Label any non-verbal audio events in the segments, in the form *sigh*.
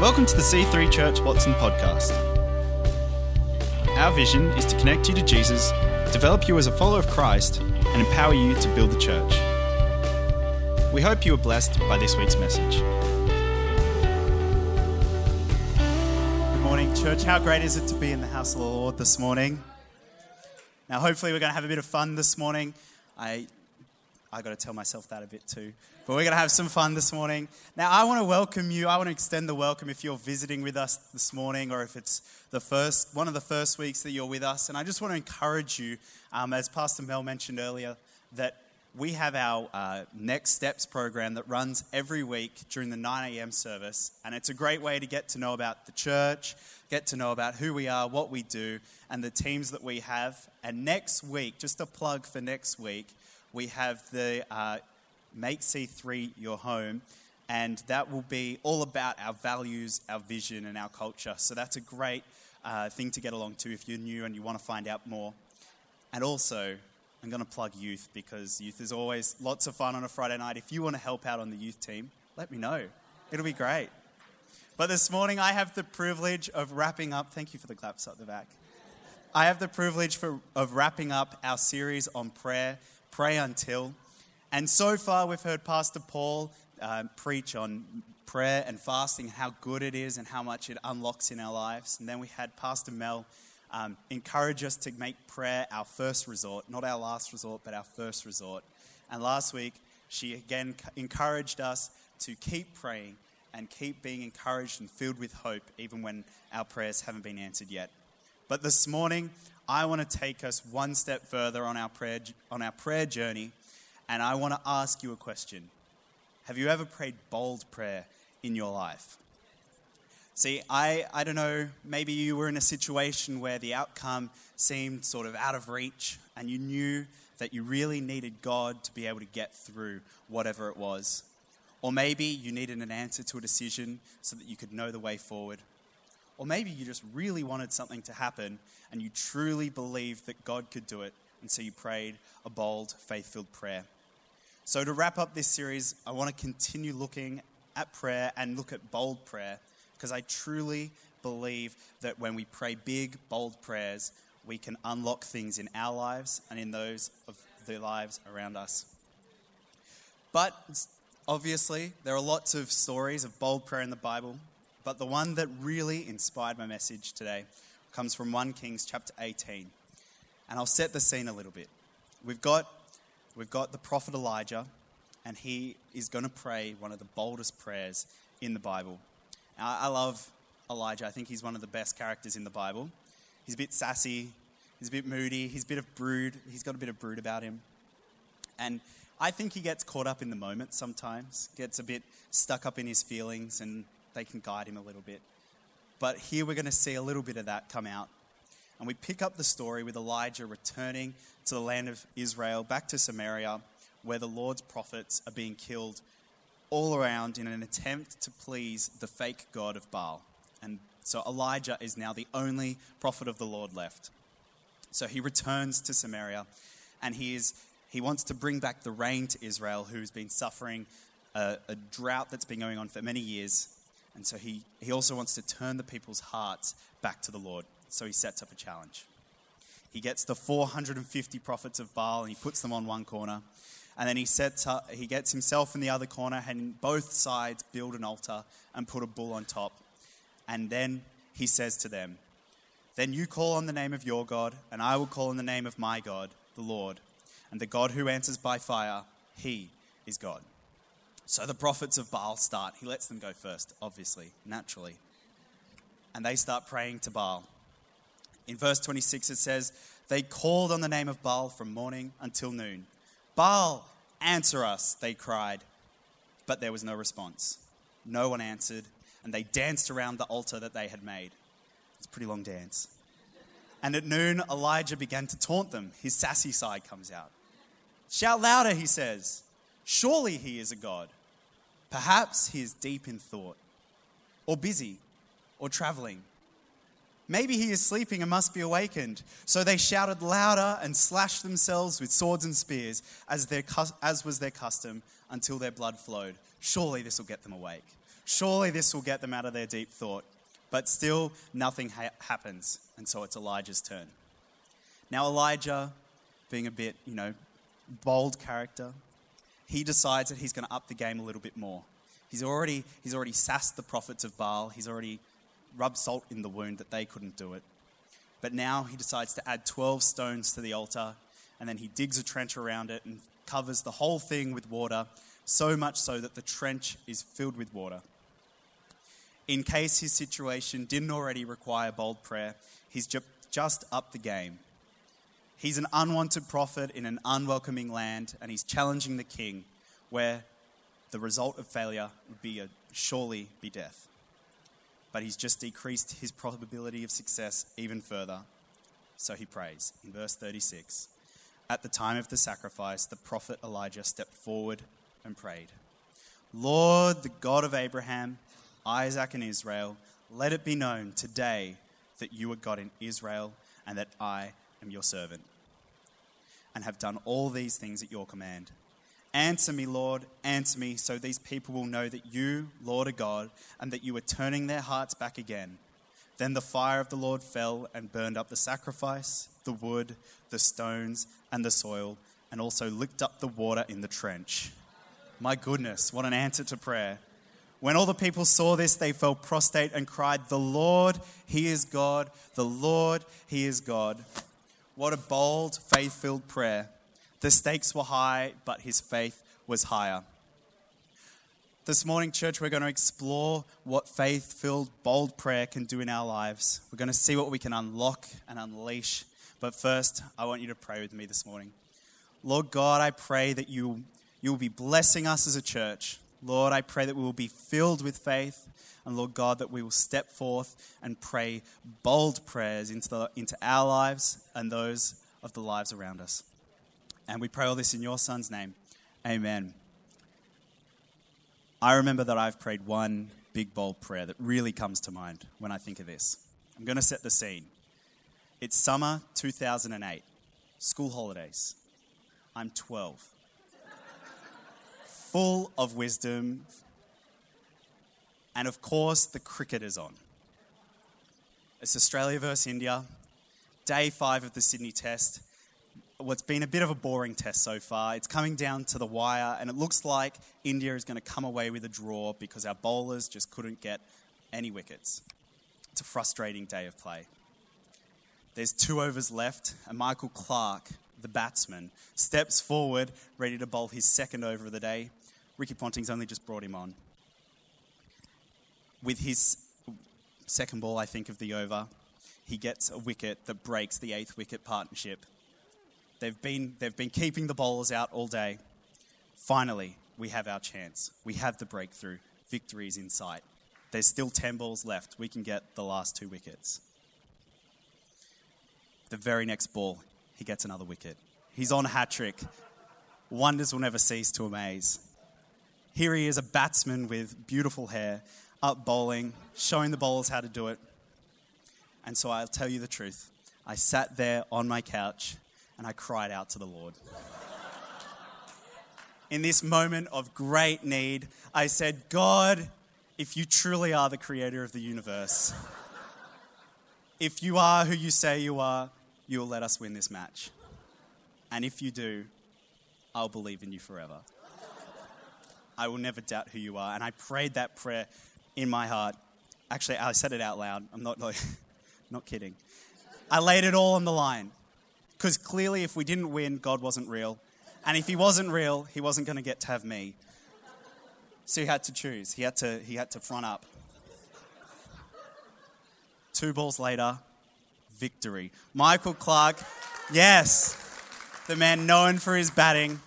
Welcome to the C3 Church Watson podcast. Our vision is to connect you to Jesus, develop you as a follower of Christ, and empower you to build the church. We hope you are blessed by this week's message. Good morning, church. How great is it to be in the house of the Lord this morning? Now, hopefully, we're going to have a bit of fun this morning. I I got to tell myself that a bit too. But we're going to have some fun this morning. Now, I want to welcome you. I want to extend the welcome if you're visiting with us this morning or if it's the first, one of the first weeks that you're with us. And I just want to encourage you, um, as Pastor Mel mentioned earlier, that we have our uh, Next Steps program that runs every week during the 9 a.m. service. And it's a great way to get to know about the church, get to know about who we are, what we do, and the teams that we have. And next week, just a plug for next week, we have the uh, Make C3 Your Home, and that will be all about our values, our vision, and our culture. So that's a great uh, thing to get along to if you're new and you want to find out more. And also, I'm going to plug youth because youth is always lots of fun on a Friday night. If you want to help out on the youth team, let me know. It'll be great. But this morning, I have the privilege of wrapping up. Thank you for the claps at the back. I have the privilege for, of wrapping up our series on prayer pray until. And so far, we've heard Pastor Paul uh, preach on prayer and fasting, how good it is and how much it unlocks in our lives. And then we had Pastor Mel um, encourage us to make prayer our first resort, not our last resort, but our first resort. And last week, she again encouraged us to keep praying and keep being encouraged and filled with hope, even when our prayers haven't been answered yet. But this morning, I want to take us one step further on our prayer, on our prayer journey, and I want to ask you a question. Have you ever prayed bold prayer in your life? See, I, I don't know, maybe you were in a situation where the outcome seemed sort of out of reach, and you knew that you really needed God to be able to get through whatever it was. Or maybe you needed an answer to a decision so that you could know the way forward. Or maybe you just really wanted something to happen and you truly believed that God could do it, and so you prayed a bold, faith filled prayer. So, to wrap up this series, I want to continue looking at prayer and look at bold prayer because I truly believe that when we pray big, bold prayers, we can unlock things in our lives and in those of the lives around us. But obviously, there are lots of stories of bold prayer in the Bible, but the one that really inspired my message today comes from 1 Kings chapter 18. And I'll set the scene a little bit. We've got, we've got the prophet Elijah, and he is going to pray one of the boldest prayers in the Bible. Now, I love Elijah. I think he's one of the best characters in the Bible. He's a bit sassy, he's a bit moody, he's a bit of brood, he's got a bit of brood about him. And I think he gets caught up in the moment sometimes, gets a bit stuck up in his feelings, and they can guide him a little bit. But here we're going to see a little bit of that come out. And we pick up the story with Elijah returning to the land of Israel, back to Samaria, where the Lord's prophets are being killed all around in an attempt to please the fake god of Baal. And so Elijah is now the only prophet of the Lord left. So he returns to Samaria and he, is, he wants to bring back the rain to Israel, who's been suffering a, a drought that's been going on for many years. And so he, he also wants to turn the people's hearts back to the Lord. So he sets up a challenge. He gets the 450 prophets of Baal and he puts them on one corner. And then he, sets up, he gets himself in the other corner and both sides build an altar and put a bull on top. And then he says to them, Then you call on the name of your God, and I will call on the name of my God, the Lord. And the God who answers by fire, he is God. So the prophets of Baal start. He lets them go first, obviously, naturally. And they start praying to Baal. In verse 26, it says, They called on the name of Baal from morning until noon. Baal, answer us, they cried. But there was no response. No one answered, and they danced around the altar that they had made. It's a pretty long dance. And at noon, Elijah began to taunt them. His sassy side comes out. Shout louder, he says. Surely he is a God. Perhaps he is deep in thought, or busy, or traveling. Maybe he is sleeping and must be awakened. So they shouted louder and slashed themselves with swords and spears, as, their, as was their custom, until their blood flowed. Surely this will get them awake. Surely this will get them out of their deep thought. But still, nothing ha- happens. And so it's Elijah's turn. Now, Elijah, being a bit, you know, bold character, he decides that he's going to up the game a little bit more. He's already, he's already sassed the prophets of Baal. He's already rubbed salt in the wound that they couldn't do it. But now he decides to add 12 stones to the altar, and then he digs a trench around it and covers the whole thing with water, so much so that the trench is filled with water. In case his situation didn't already require bold prayer, he's ju- just upped the game. He's an unwanted prophet in an unwelcoming land, and he's challenging the king, where the result of failure would be a, surely be death. But he's just decreased his probability of success even further. So he prays in verse 36. At the time of the sacrifice, the prophet Elijah stepped forward and prayed Lord, the God of Abraham, Isaac, and Israel, let it be known today that you are God in Israel and that I am your servant and have done all these things at your command. Answer me, Lord, answer me, so these people will know that you, Lord, are God, and that you are turning their hearts back again. Then the fire of the Lord fell and burned up the sacrifice, the wood, the stones, and the soil, and also licked up the water in the trench. My goodness, what an answer to prayer. When all the people saw this, they fell prostrate and cried, The Lord, He is God. The Lord, He is God. What a bold, faith filled prayer. The stakes were high, but his faith was higher. This morning, church, we're going to explore what faith filled, bold prayer can do in our lives. We're going to see what we can unlock and unleash. But first, I want you to pray with me this morning. Lord God, I pray that you, you will be blessing us as a church. Lord, I pray that we will be filled with faith. And Lord God, that we will step forth and pray bold prayers into, the, into our lives and those of the lives around us. And we pray all this in your Son's name. Amen. I remember that I've prayed one big, bold prayer that really comes to mind when I think of this. I'm going to set the scene. It's summer 2008, school holidays. I'm 12 full of wisdom. And of course, the cricket is on. It's Australia versus India, day five of the Sydney Test. What's been a bit of a boring test so far. It's coming down to the wire, and it looks like India is going to come away with a draw because our bowlers just couldn't get any wickets. It's a frustrating day of play. There's two overs left, and Michael Clarke, the batsman, steps forward, ready to bowl his second over of the day. Ricky Ponting's only just brought him on. With his second ball, I think, of the over, he gets a wicket that breaks the eighth wicket partnership. They've been, they've been keeping the bowlers out all day. Finally, we have our chance. We have the breakthrough. Victory is in sight. There's still 10 balls left. We can get the last two wickets. The very next ball, he gets another wicket. He's on a hat trick. Wonders will never cease to amaze. Here he is, a batsman with beautiful hair, up bowling, showing the bowlers how to do it. And so I'll tell you the truth. I sat there on my couch and I cried out to the Lord. In this moment of great need, I said, God, if you truly are the creator of the universe, if you are who you say you are, you will let us win this match. And if you do, I'll believe in you forever. I will never doubt who you are. And I prayed that prayer in my heart. Actually, I said it out loud. I'm not, like, *laughs* not kidding. I laid it all on the line. Because clearly, if we didn't win, God wasn't real. And if he wasn't real, he wasn't going to get to have me. So he had to choose. He had to, he had to front up. Two balls later, victory. Michael Clarke, yes, the man known for his batting,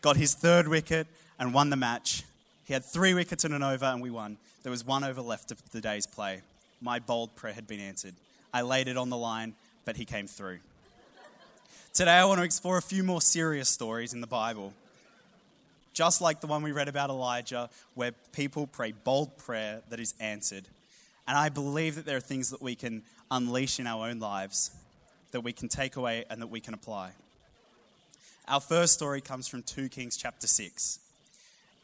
got his third wicket and won the match. He had three wickets in an over, and we won. There was one over left of the day's play. My bold prayer had been answered. I laid it on the line, but he came through. Today, I want to explore a few more serious stories in the Bible. Just like the one we read about Elijah, where people pray bold prayer that is answered. And I believe that there are things that we can unleash in our own lives, that we can take away and that we can apply. Our first story comes from 2 Kings chapter 6.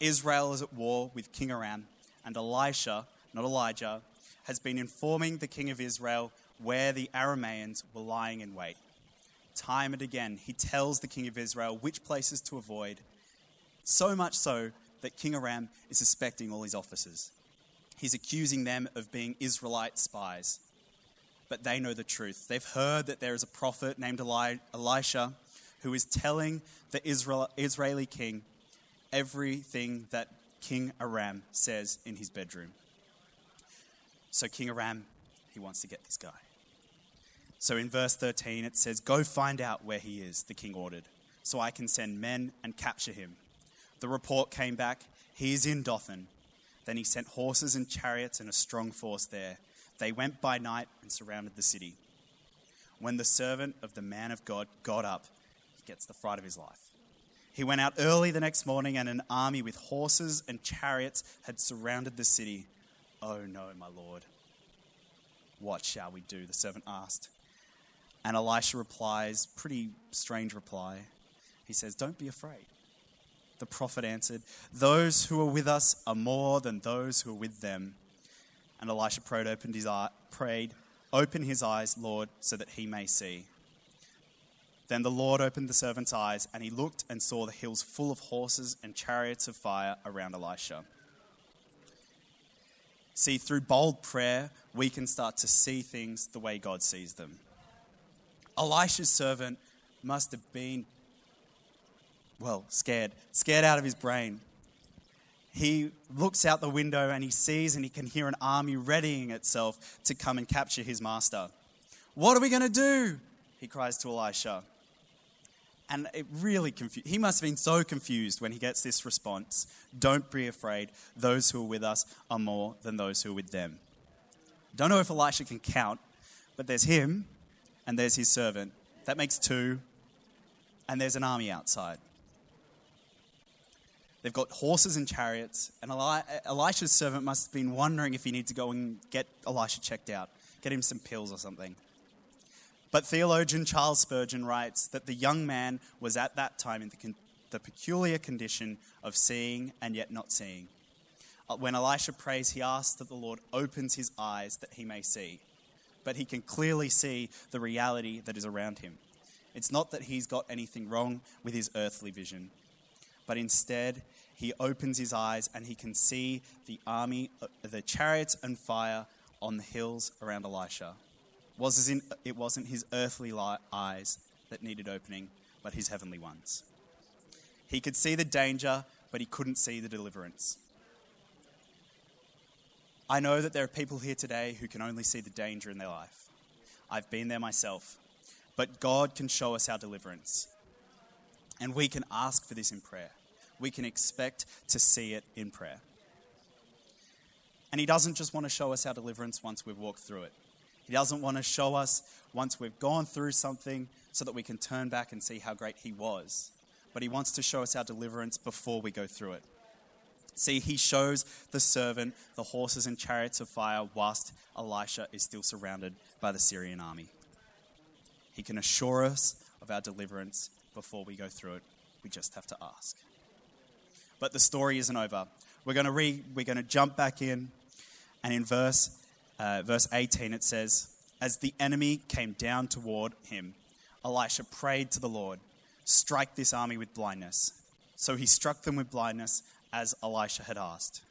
Israel is at war with King Aram, and Elisha, not Elijah, has been informing the king of Israel where the Arameans were lying in wait. Time and again, he tells the king of Israel which places to avoid, so much so that King Aram is suspecting all his officers. He's accusing them of being Israelite spies. But they know the truth. They've heard that there is a prophet named Eli- Elisha who is telling the Israel- Israeli king everything that King Aram says in his bedroom. So, King Aram, he wants to get this guy. So, in verse 13, it says, Go find out where he is, the king ordered, so I can send men and capture him. The report came back, He is in Dothan. Then he sent horses and chariots and a strong force there. They went by night and surrounded the city. When the servant of the man of God got up, he gets the fright of his life. He went out early the next morning, and an army with horses and chariots had surrounded the city. Oh no, my lord. What shall we do? The servant asked. And Elisha replies, pretty strange reply. He says, Don't be afraid. The prophet answered, Those who are with us are more than those who are with them. And Elisha prayed, opened his eye, prayed, Open his eyes, Lord, so that he may see. Then the Lord opened the servant's eyes, and he looked and saw the hills full of horses and chariots of fire around Elisha. See, through bold prayer, we can start to see things the way God sees them. Elisha's servant must have been, well, scared, scared out of his brain. He looks out the window and he sees and he can hear an army readying itself to come and capture his master. What are we going to do? He cries to Elisha. And it really confused. He must have been so confused when he gets this response Don't be afraid. Those who are with us are more than those who are with them. Don't know if Elisha can count, but there's him and there's his servant. That makes two, and there's an army outside. They've got horses and chariots, and Elisha's servant must have been wondering if he needs to go and get Elisha checked out, get him some pills or something. But theologian Charles Spurgeon writes that the young man was at that time in the, con- the peculiar condition of seeing and yet not seeing. Uh, when Elisha prays, he asks that the Lord opens his eyes that he may see. But he can clearly see the reality that is around him. It's not that he's got anything wrong with his earthly vision, but instead, he opens his eyes and he can see the army, uh, the chariots and fire on the hills around Elisha was as in, it wasn't his earthly eyes that needed opening, but his heavenly ones. He could see the danger, but he couldn't see the deliverance. I know that there are people here today who can only see the danger in their life. I've been there myself. But God can show us our deliverance. And we can ask for this in prayer. We can expect to see it in prayer. And He doesn't just want to show us our deliverance once we've walked through it. He doesn't want to show us once we've gone through something so that we can turn back and see how great He was. But He wants to show us our deliverance before we go through it. See, He shows the servant the horses and chariots of fire whilst Elisha is still surrounded by the Syrian army. He can assure us of our deliverance before we go through it. We just have to ask. But the story isn't over. We're going to read, we're going to jump back in, and in verse uh, verse 18, it says, As the enemy came down toward him, Elisha prayed to the Lord, Strike this army with blindness. So he struck them with blindness as Elisha had asked.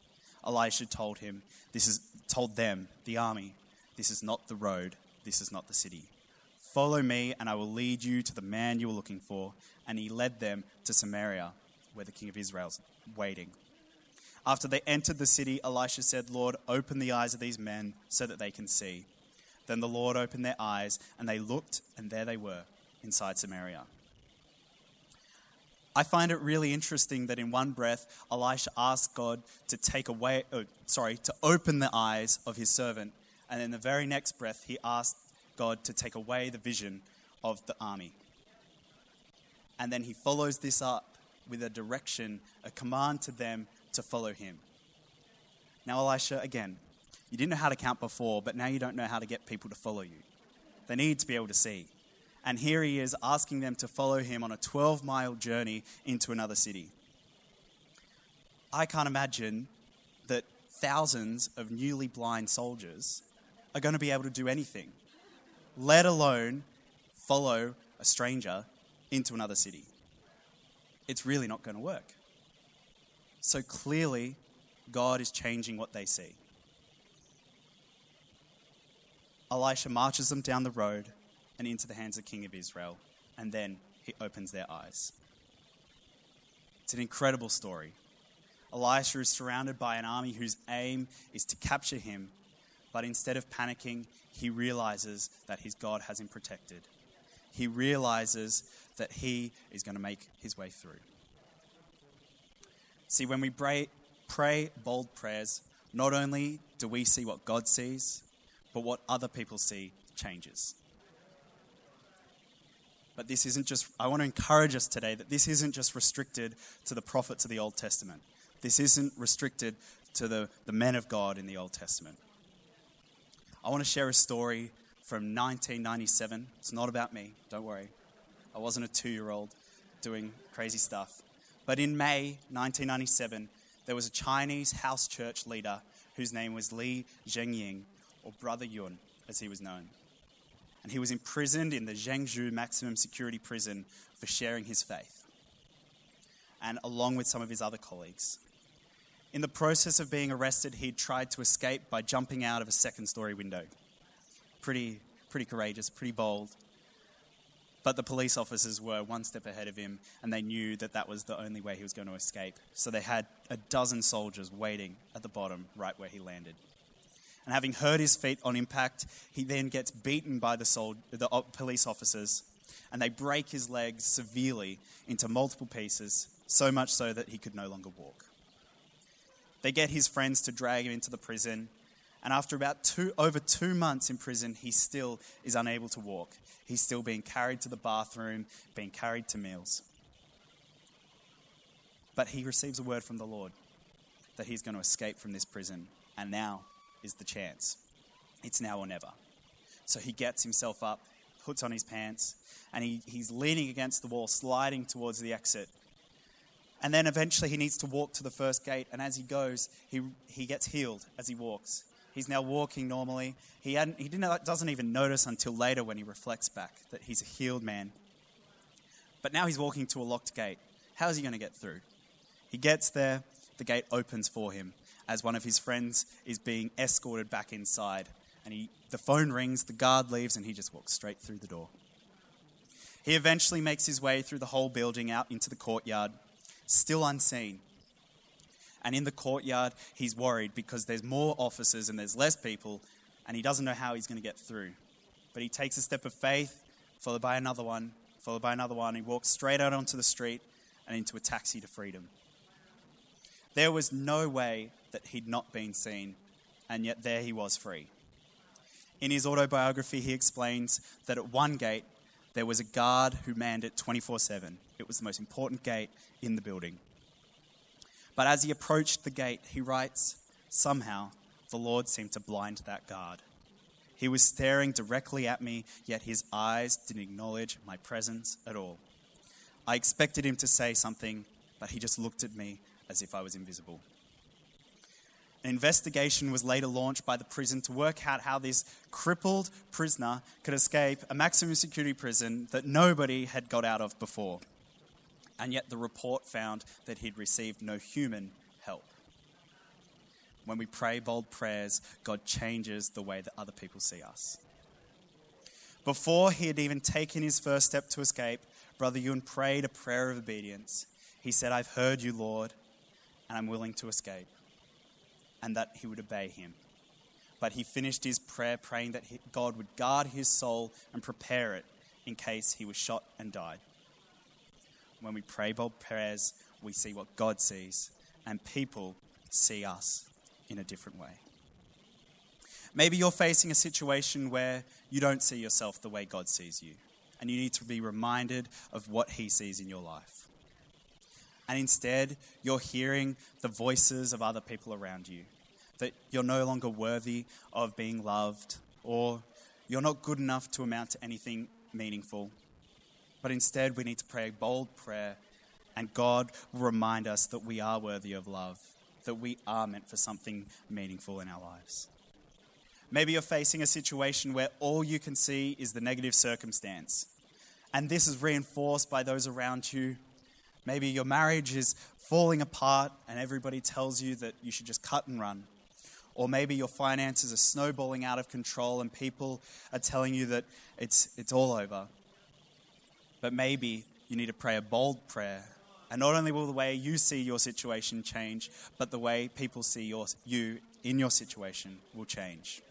Elisha told him, This is told them, the army, this is not the road, this is not the city. Follow me, and I will lead you to the man you are looking for. And he led them to Samaria, where the king of Israel is waiting. After they entered the city, Elisha said, Lord, open the eyes of these men so that they can see. Then the Lord opened their eyes, and they looked, and there they were, inside Samaria. I find it really interesting that in one breath, Elisha asked God to take away, oh, sorry, to open the eyes of his servant. And in the very next breath, he asked God to take away the vision of the army. And then he follows this up with a direction, a command to them to follow him. Now, Elisha, again, you didn't know how to count before, but now you don't know how to get people to follow you. They need to be able to see. And here he is asking them to follow him on a 12 mile journey into another city. I can't imagine that thousands of newly blind soldiers are going to be able to do anything, let alone follow a stranger into another city. It's really not going to work. So clearly, God is changing what they see. Elisha marches them down the road and into the hands of the king of Israel, and then he opens their eyes. It's an incredible story. Elisha is surrounded by an army whose aim is to capture him, but instead of panicking, he realizes that his God has him protected. He realizes that he is going to make his way through. See, when we pray, pray bold prayers, not only do we see what God sees, but what other people see changes. But this isn't just, I want to encourage us today that this isn't just restricted to the prophets of the Old Testament. This isn't restricted to the, the men of God in the Old Testament. I want to share a story from 1997. It's not about me, don't worry. I wasn't a two year old doing crazy stuff. But in May 1997, there was a Chinese house church leader whose name was Li Zhengying, or Brother Yun, as he was known and he was imprisoned in the Zhengzhou maximum security prison for sharing his faith, and along with some of his other colleagues. In the process of being arrested, he tried to escape by jumping out of a second story window. Pretty, pretty courageous, pretty bold. But the police officers were one step ahead of him, and they knew that that was the only way he was going to escape. So they had a dozen soldiers waiting at the bottom, right where he landed and having hurt his feet on impact, he then gets beaten by the, sold, the police officers, and they break his legs severely into multiple pieces, so much so that he could no longer walk. They get his friends to drag him into the prison, and after about two, over two months in prison, he still is unable to walk. He's still being carried to the bathroom, being carried to meals. But he receives a word from the Lord that he's going to escape from this prison, and now is the chance. It's now or never. So he gets himself up, puts on his pants, and he, he's leaning against the wall, sliding towards the exit. And then eventually he needs to walk to the first gate, and as he goes, he, he gets healed as he walks. He's now walking normally. He, hadn't, he didn't, doesn't even notice until later when he reflects back that he's a healed man. But now he's walking to a locked gate. How is he going to get through? He gets there, the gate opens for him, as one of his friends is being escorted back inside. And he, the phone rings, the guard leaves, and he just walks straight through the door. He eventually makes his way through the whole building out into the courtyard, still unseen. And in the courtyard, he's worried because there's more officers and there's less people, and he doesn't know how he's going to get through. But he takes a step of faith, followed by another one, followed by another one. He walks straight out onto the street and into a taxi to freedom. There was no way that he'd not been seen, and yet there he was free. In his autobiography, he explains that at one gate, there was a guard who manned it 24 7. It was the most important gate in the building. But as he approached the gate, he writes, Somehow the Lord seemed to blind that guard. He was staring directly at me, yet his eyes didn't acknowledge my presence at all. I expected him to say something, but he just looked at me as if I was invisible. An investigation was later launched by the prison to work out how this crippled prisoner could escape a maximum security prison that nobody had got out of before. And yet the report found that he'd received no human help. When we pray bold prayers, God changes the way that other people see us. Before he had even taken his first step to escape, Brother Yun prayed a prayer of obedience. He said, I've heard you, Lord, and I'm willing to escape and that he would obey him. But he finished his prayer praying that God would guard his soul and prepare it in case he was shot and died. When we pray bold prayers, we see what God sees, and people see us in a different way. Maybe you're facing a situation where you don't see yourself the way God sees you, and you need to be reminded of what He sees in your life. And instead, you're hearing the voices of other people around you that you're no longer worthy of being loved or you're not good enough to amount to anything meaningful. But instead, we need to pray a bold prayer, and God will remind us that we are worthy of love that we are meant for something meaningful in our lives. Maybe you're facing a situation where all you can see is the negative circumstance. And this is reinforced by those around you. Maybe your marriage is falling apart and everybody tells you that you should just cut and run. Or maybe your finances are snowballing out of control and people are telling you that it's, it's all over. But maybe you need to pray a bold prayer. And not only will the way you see your situation change, but the way people see your, you in your situation will change.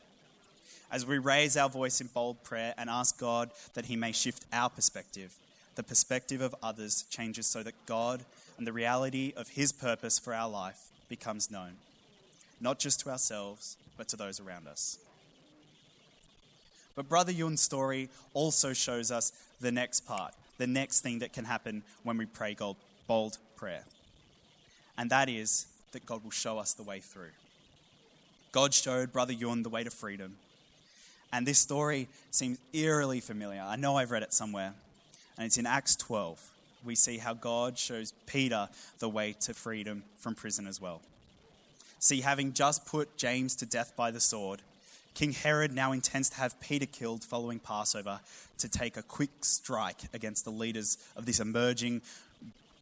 As we raise our voice in bold prayer and ask God that He may shift our perspective, the perspective of others changes so that God and the reality of His purpose for our life becomes known, not just to ourselves, but to those around us. But Brother Yun's story also shows us the next part, the next thing that can happen when we pray bold prayer. And that is that God will show us the way through. God showed Brother Yun the way to freedom. And this story seems eerily familiar. I know I've read it somewhere. And it's in Acts 12. We see how God shows Peter the way to freedom from prison as well. See, having just put James to death by the sword, King Herod now intends to have Peter killed following Passover to take a quick strike against the leaders of this emerging,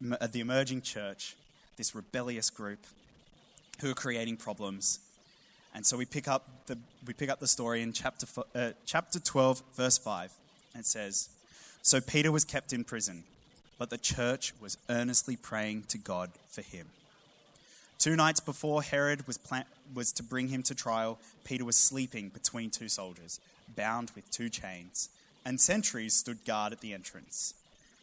the emerging church, this rebellious group who are creating problems. And so we pick up the, we pick up the story in chapter, uh, chapter 12, verse 5. And it says, So Peter was kept in prison, but the church was earnestly praying to God for him. Two nights before Herod was, plan- was to bring him to trial, Peter was sleeping between two soldiers, bound with two chains, and sentries stood guard at the entrance.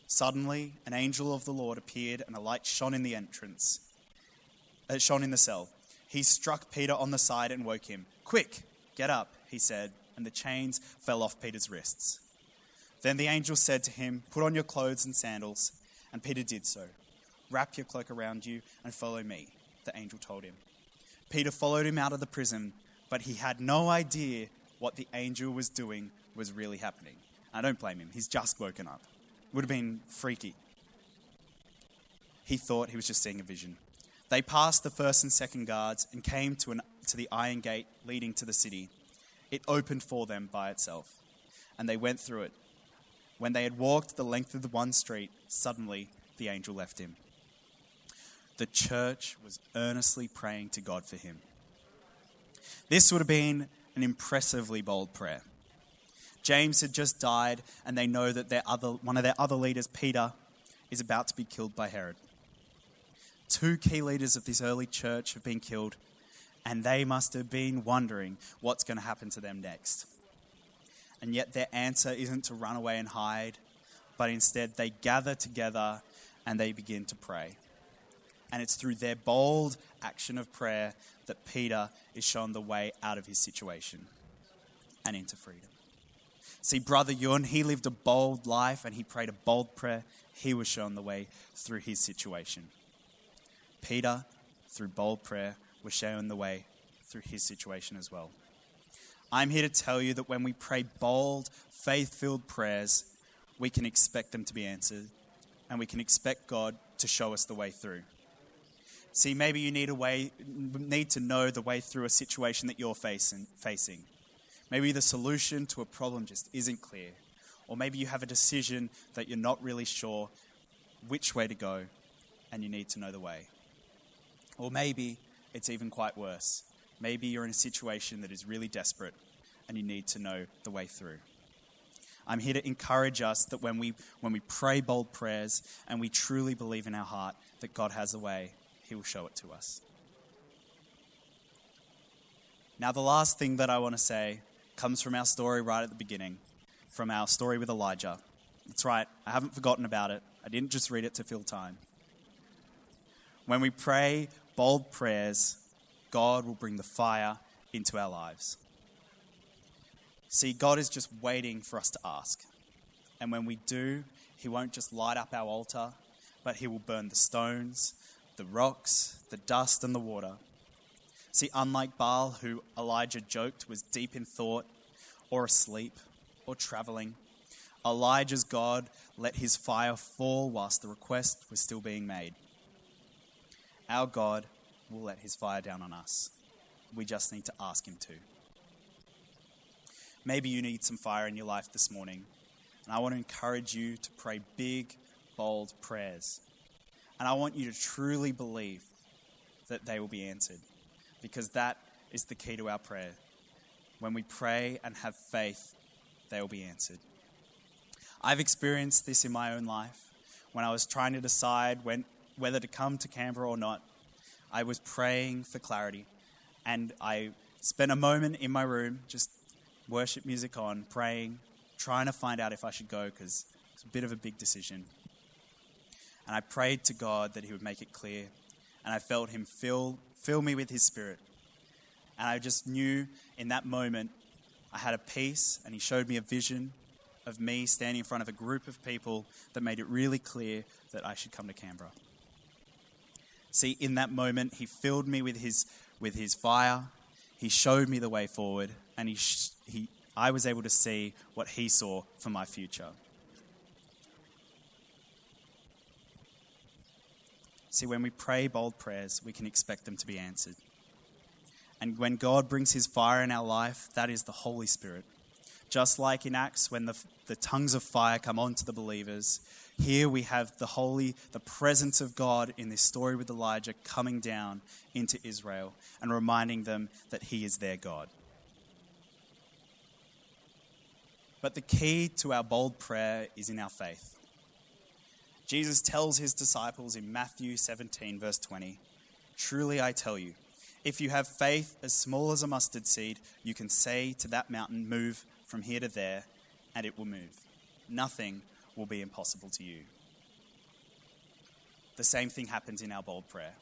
Suddenly, an angel of the Lord appeared, and a light shone in the entrance, It shone in the cell. He struck Peter on the side and woke him. Quick, get up, he said, and the chains fell off Peter's wrists. Then the angel said to him, Put on your clothes and sandals. And Peter did so. Wrap your cloak around you and follow me the angel told him. Peter followed him out of the prison, but he had no idea what the angel was doing was really happening. I don't blame him, he's just woken up. Would have been freaky. He thought he was just seeing a vision. They passed the first and second guards and came to, an, to the iron gate leading to the city. It opened for them by itself, and they went through it. When they had walked the length of the one street, suddenly the angel left him the church was earnestly praying to God for him. This would have been an impressively bold prayer. James had just died, and they know that their other, one of their other leaders, Peter, is about to be killed by Herod. Two key leaders of this early church have been killed, and they must have been wondering what's going to happen to them next. And yet, their answer isn't to run away and hide, but instead they gather together and they begin to pray. And it's through their bold action of prayer that Peter is shown the way out of his situation and into freedom. See, Brother Yun, he lived a bold life and he prayed a bold prayer. He was shown the way through his situation. Peter, through bold prayer, was shown the way through his situation as well. I'm here to tell you that when we pray bold, faith filled prayers, we can expect them to be answered and we can expect God to show us the way through. See, maybe you need a way, need to know the way through a situation that you're facing, facing. Maybe the solution to a problem just isn't clear. Or maybe you have a decision that you're not really sure which way to go and you need to know the way. Or maybe it's even quite worse. Maybe you're in a situation that is really desperate and you need to know the way through. I'm here to encourage us that when we, when we pray bold prayers and we truly believe in our heart that God has a way, he will show it to us. Now, the last thing that I want to say comes from our story right at the beginning, from our story with Elijah. That's right, I haven't forgotten about it. I didn't just read it to fill time. When we pray bold prayers, God will bring the fire into our lives. See, God is just waiting for us to ask. And when we do, He won't just light up our altar, but He will burn the stones the rocks, the dust, and the water. See, unlike Baal, who Elijah joked was deep in thought, or asleep, or traveling, Elijah's God let his fire fall whilst the request was still being made. Our God will let his fire down on us. We just need to ask him to. Maybe you need some fire in your life this morning. And I want to encourage you to pray big, bold prayers. And I want you to truly believe that they will be answered. Because that is the key to our prayer. When we pray and have faith, they will be answered. I've experienced this in my own life. When I was trying to decide when, whether to come to Canberra or not, I was praying for clarity. And I spent a moment in my room just worship music on, praying, trying to find out if I should go because it's a bit of a big decision. And I prayed to God that He would make it clear. And I felt Him fill, fill me with His Spirit. And I just knew in that moment I had a peace, and He showed me a vision of me standing in front of a group of people that made it really clear that I should come to Canberra. See, in that moment, He filled me with His, with his fire, He showed me the way forward, and he, he, I was able to see what he saw for my future. See, when we pray bold prayers, we can expect them to be answered. And when God brings his fire in our life, that is the Holy Spirit. Just like in Acts, when the, the tongues of fire come onto the believers, here we have the holy, the presence of God in this story with Elijah coming down into Israel and reminding them that he is their God. But the key to our bold prayer is in our faith. Jesus tells his disciples in Matthew 17, verse 20 Truly I tell you, if you have faith as small as a mustard seed, you can say to that mountain, Move from here to there, and it will move. Nothing will be impossible to you. The same thing happens in our bold prayer.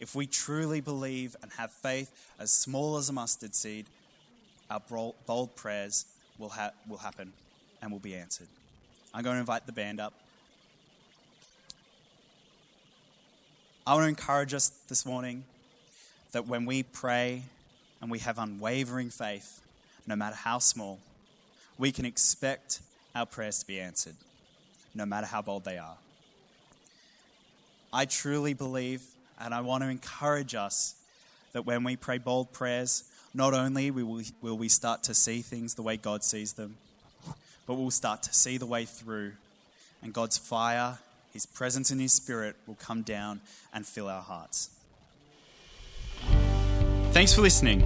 If we truly believe and have faith as small as a mustard seed, our bold prayers will, ha- will happen and will be answered. I'm going to invite the band up. I want to encourage us this morning that when we pray and we have unwavering faith, no matter how small, we can expect our prayers to be answered, no matter how bold they are. I truly believe, and I want to encourage us, that when we pray bold prayers, not only will we, start to see things the way God sees them, but we'll start to see the way through, and God's fire, His presence, and His Spirit will come down and fill our hearts. Thanks for listening.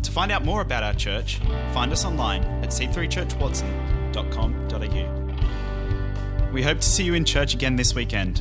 To find out more about our church, find us online at c3churchwatson.com.au. We hope to see you in church again this weekend.